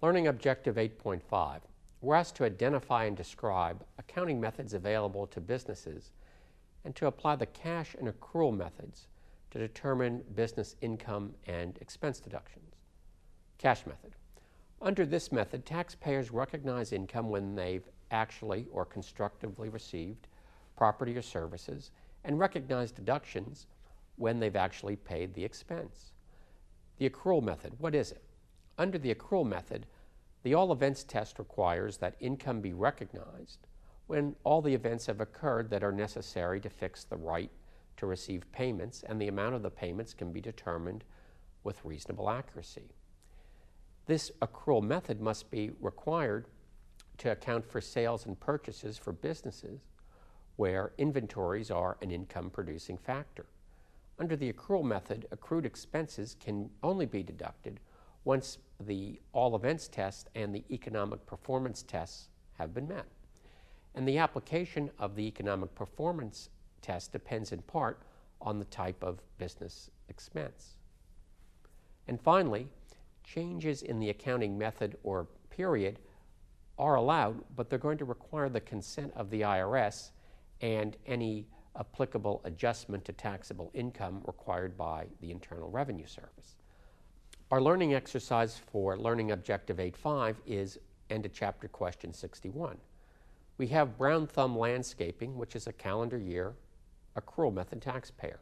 Learning Objective 8.5. We're asked to identify and describe accounting methods available to businesses and to apply the cash and accrual methods to determine business income and expense deductions. Cash method. Under this method, taxpayers recognize income when they've actually or constructively received property or services and recognize deductions when they've actually paid the expense. The accrual method, what is it? Under the accrual method, the all events test requires that income be recognized when all the events have occurred that are necessary to fix the right to receive payments, and the amount of the payments can be determined with reasonable accuracy. This accrual method must be required to account for sales and purchases for businesses where inventories are an income producing factor. Under the accrual method, accrued expenses can only be deducted once the all events test and the economic performance tests have been met. And the application of the economic performance test depends in part on the type of business expense. And finally, changes in the accounting method or period are allowed, but they're going to require the consent of the IRS and any applicable adjustment to taxable income required by the Internal Revenue Service. Our learning exercise for Learning Objective 8.5 is end of chapter question 61. We have Brown Thumb Landscaping, which is a calendar year accrual method taxpayer.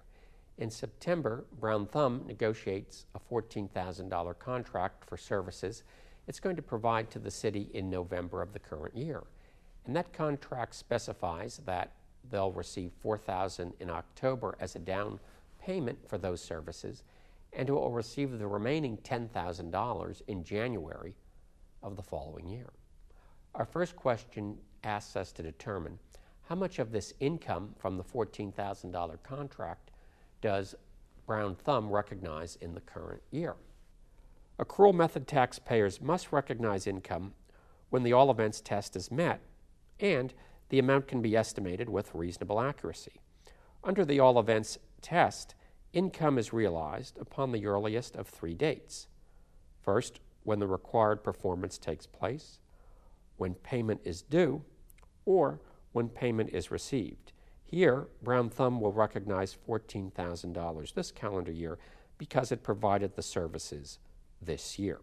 In September, Brown Thumb negotiates a $14,000 contract for services it's going to provide to the city in November of the current year. And that contract specifies that they'll receive 4000 in October as a down payment for those services and it will receive the remaining $10,000 in January of the following year. Our first question asks us to determine how much of this income from the $14,000 contract does Brown Thumb recognize in the current year? Accrual method taxpayers must recognize income when the all events test is met and the amount can be estimated with reasonable accuracy. Under the all events test, income is realized upon the earliest of three dates. First, when the required performance takes place, when payment is due, or when payment is received. Here, Brown Thumb will recognize $14,000 this calendar year because it provided the services this year.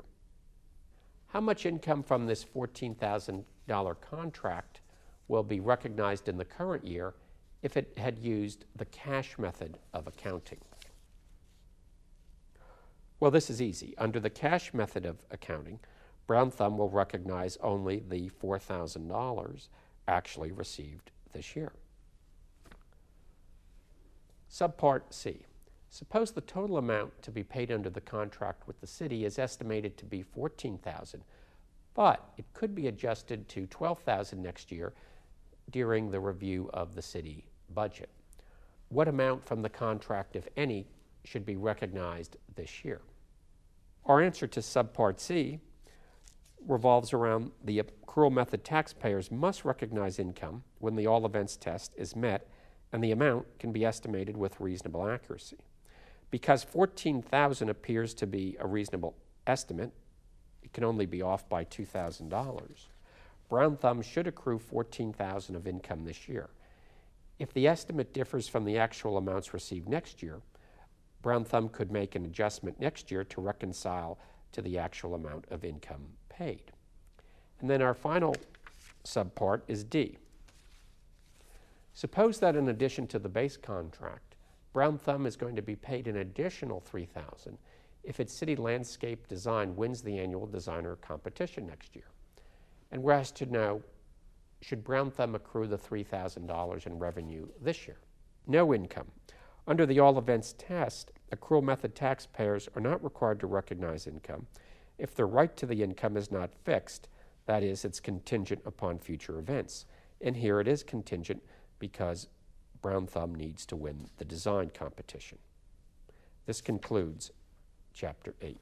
How much income from this $14,000 contract will be recognized in the current year if it had used the cash method of accounting? Well, this is easy. Under the cash method of accounting, Brown Thumb will recognize only the $4,000 actually received this year. Subpart C. Suppose the total amount to be paid under the contract with the city is estimated to be 14,000, but it could be adjusted to 12,000 next year during the review of the city budget. What amount from the contract, if any, should be recognized this year? Our answer to subpart C revolves around the accrual method taxpayers must recognize income when the all events test is met and the amount can be estimated with reasonable accuracy. Because 14,000 appears to be a reasonable estimate, it can only be off by $2,000. Brown Thumb should accrue 14,000 of income this year. If the estimate differs from the actual amounts received next year, Brown Thumb could make an adjustment next year to reconcile to the actual amount of income paid. And then our final subpart is D. Suppose that in addition to the base contract, Brown Thumb is going to be paid an additional 3000 if its city landscape design wins the annual designer competition next year. And we're asked to know, should Brown Thumb accrue the $3,000 in revenue this year? No income. Under the all events test, accrual method taxpayers are not required to recognize income if the right to the income is not fixed, that is, it's contingent upon future events. And here it is contingent because Brown Thumb needs to win the design competition. This concludes Chapter 8.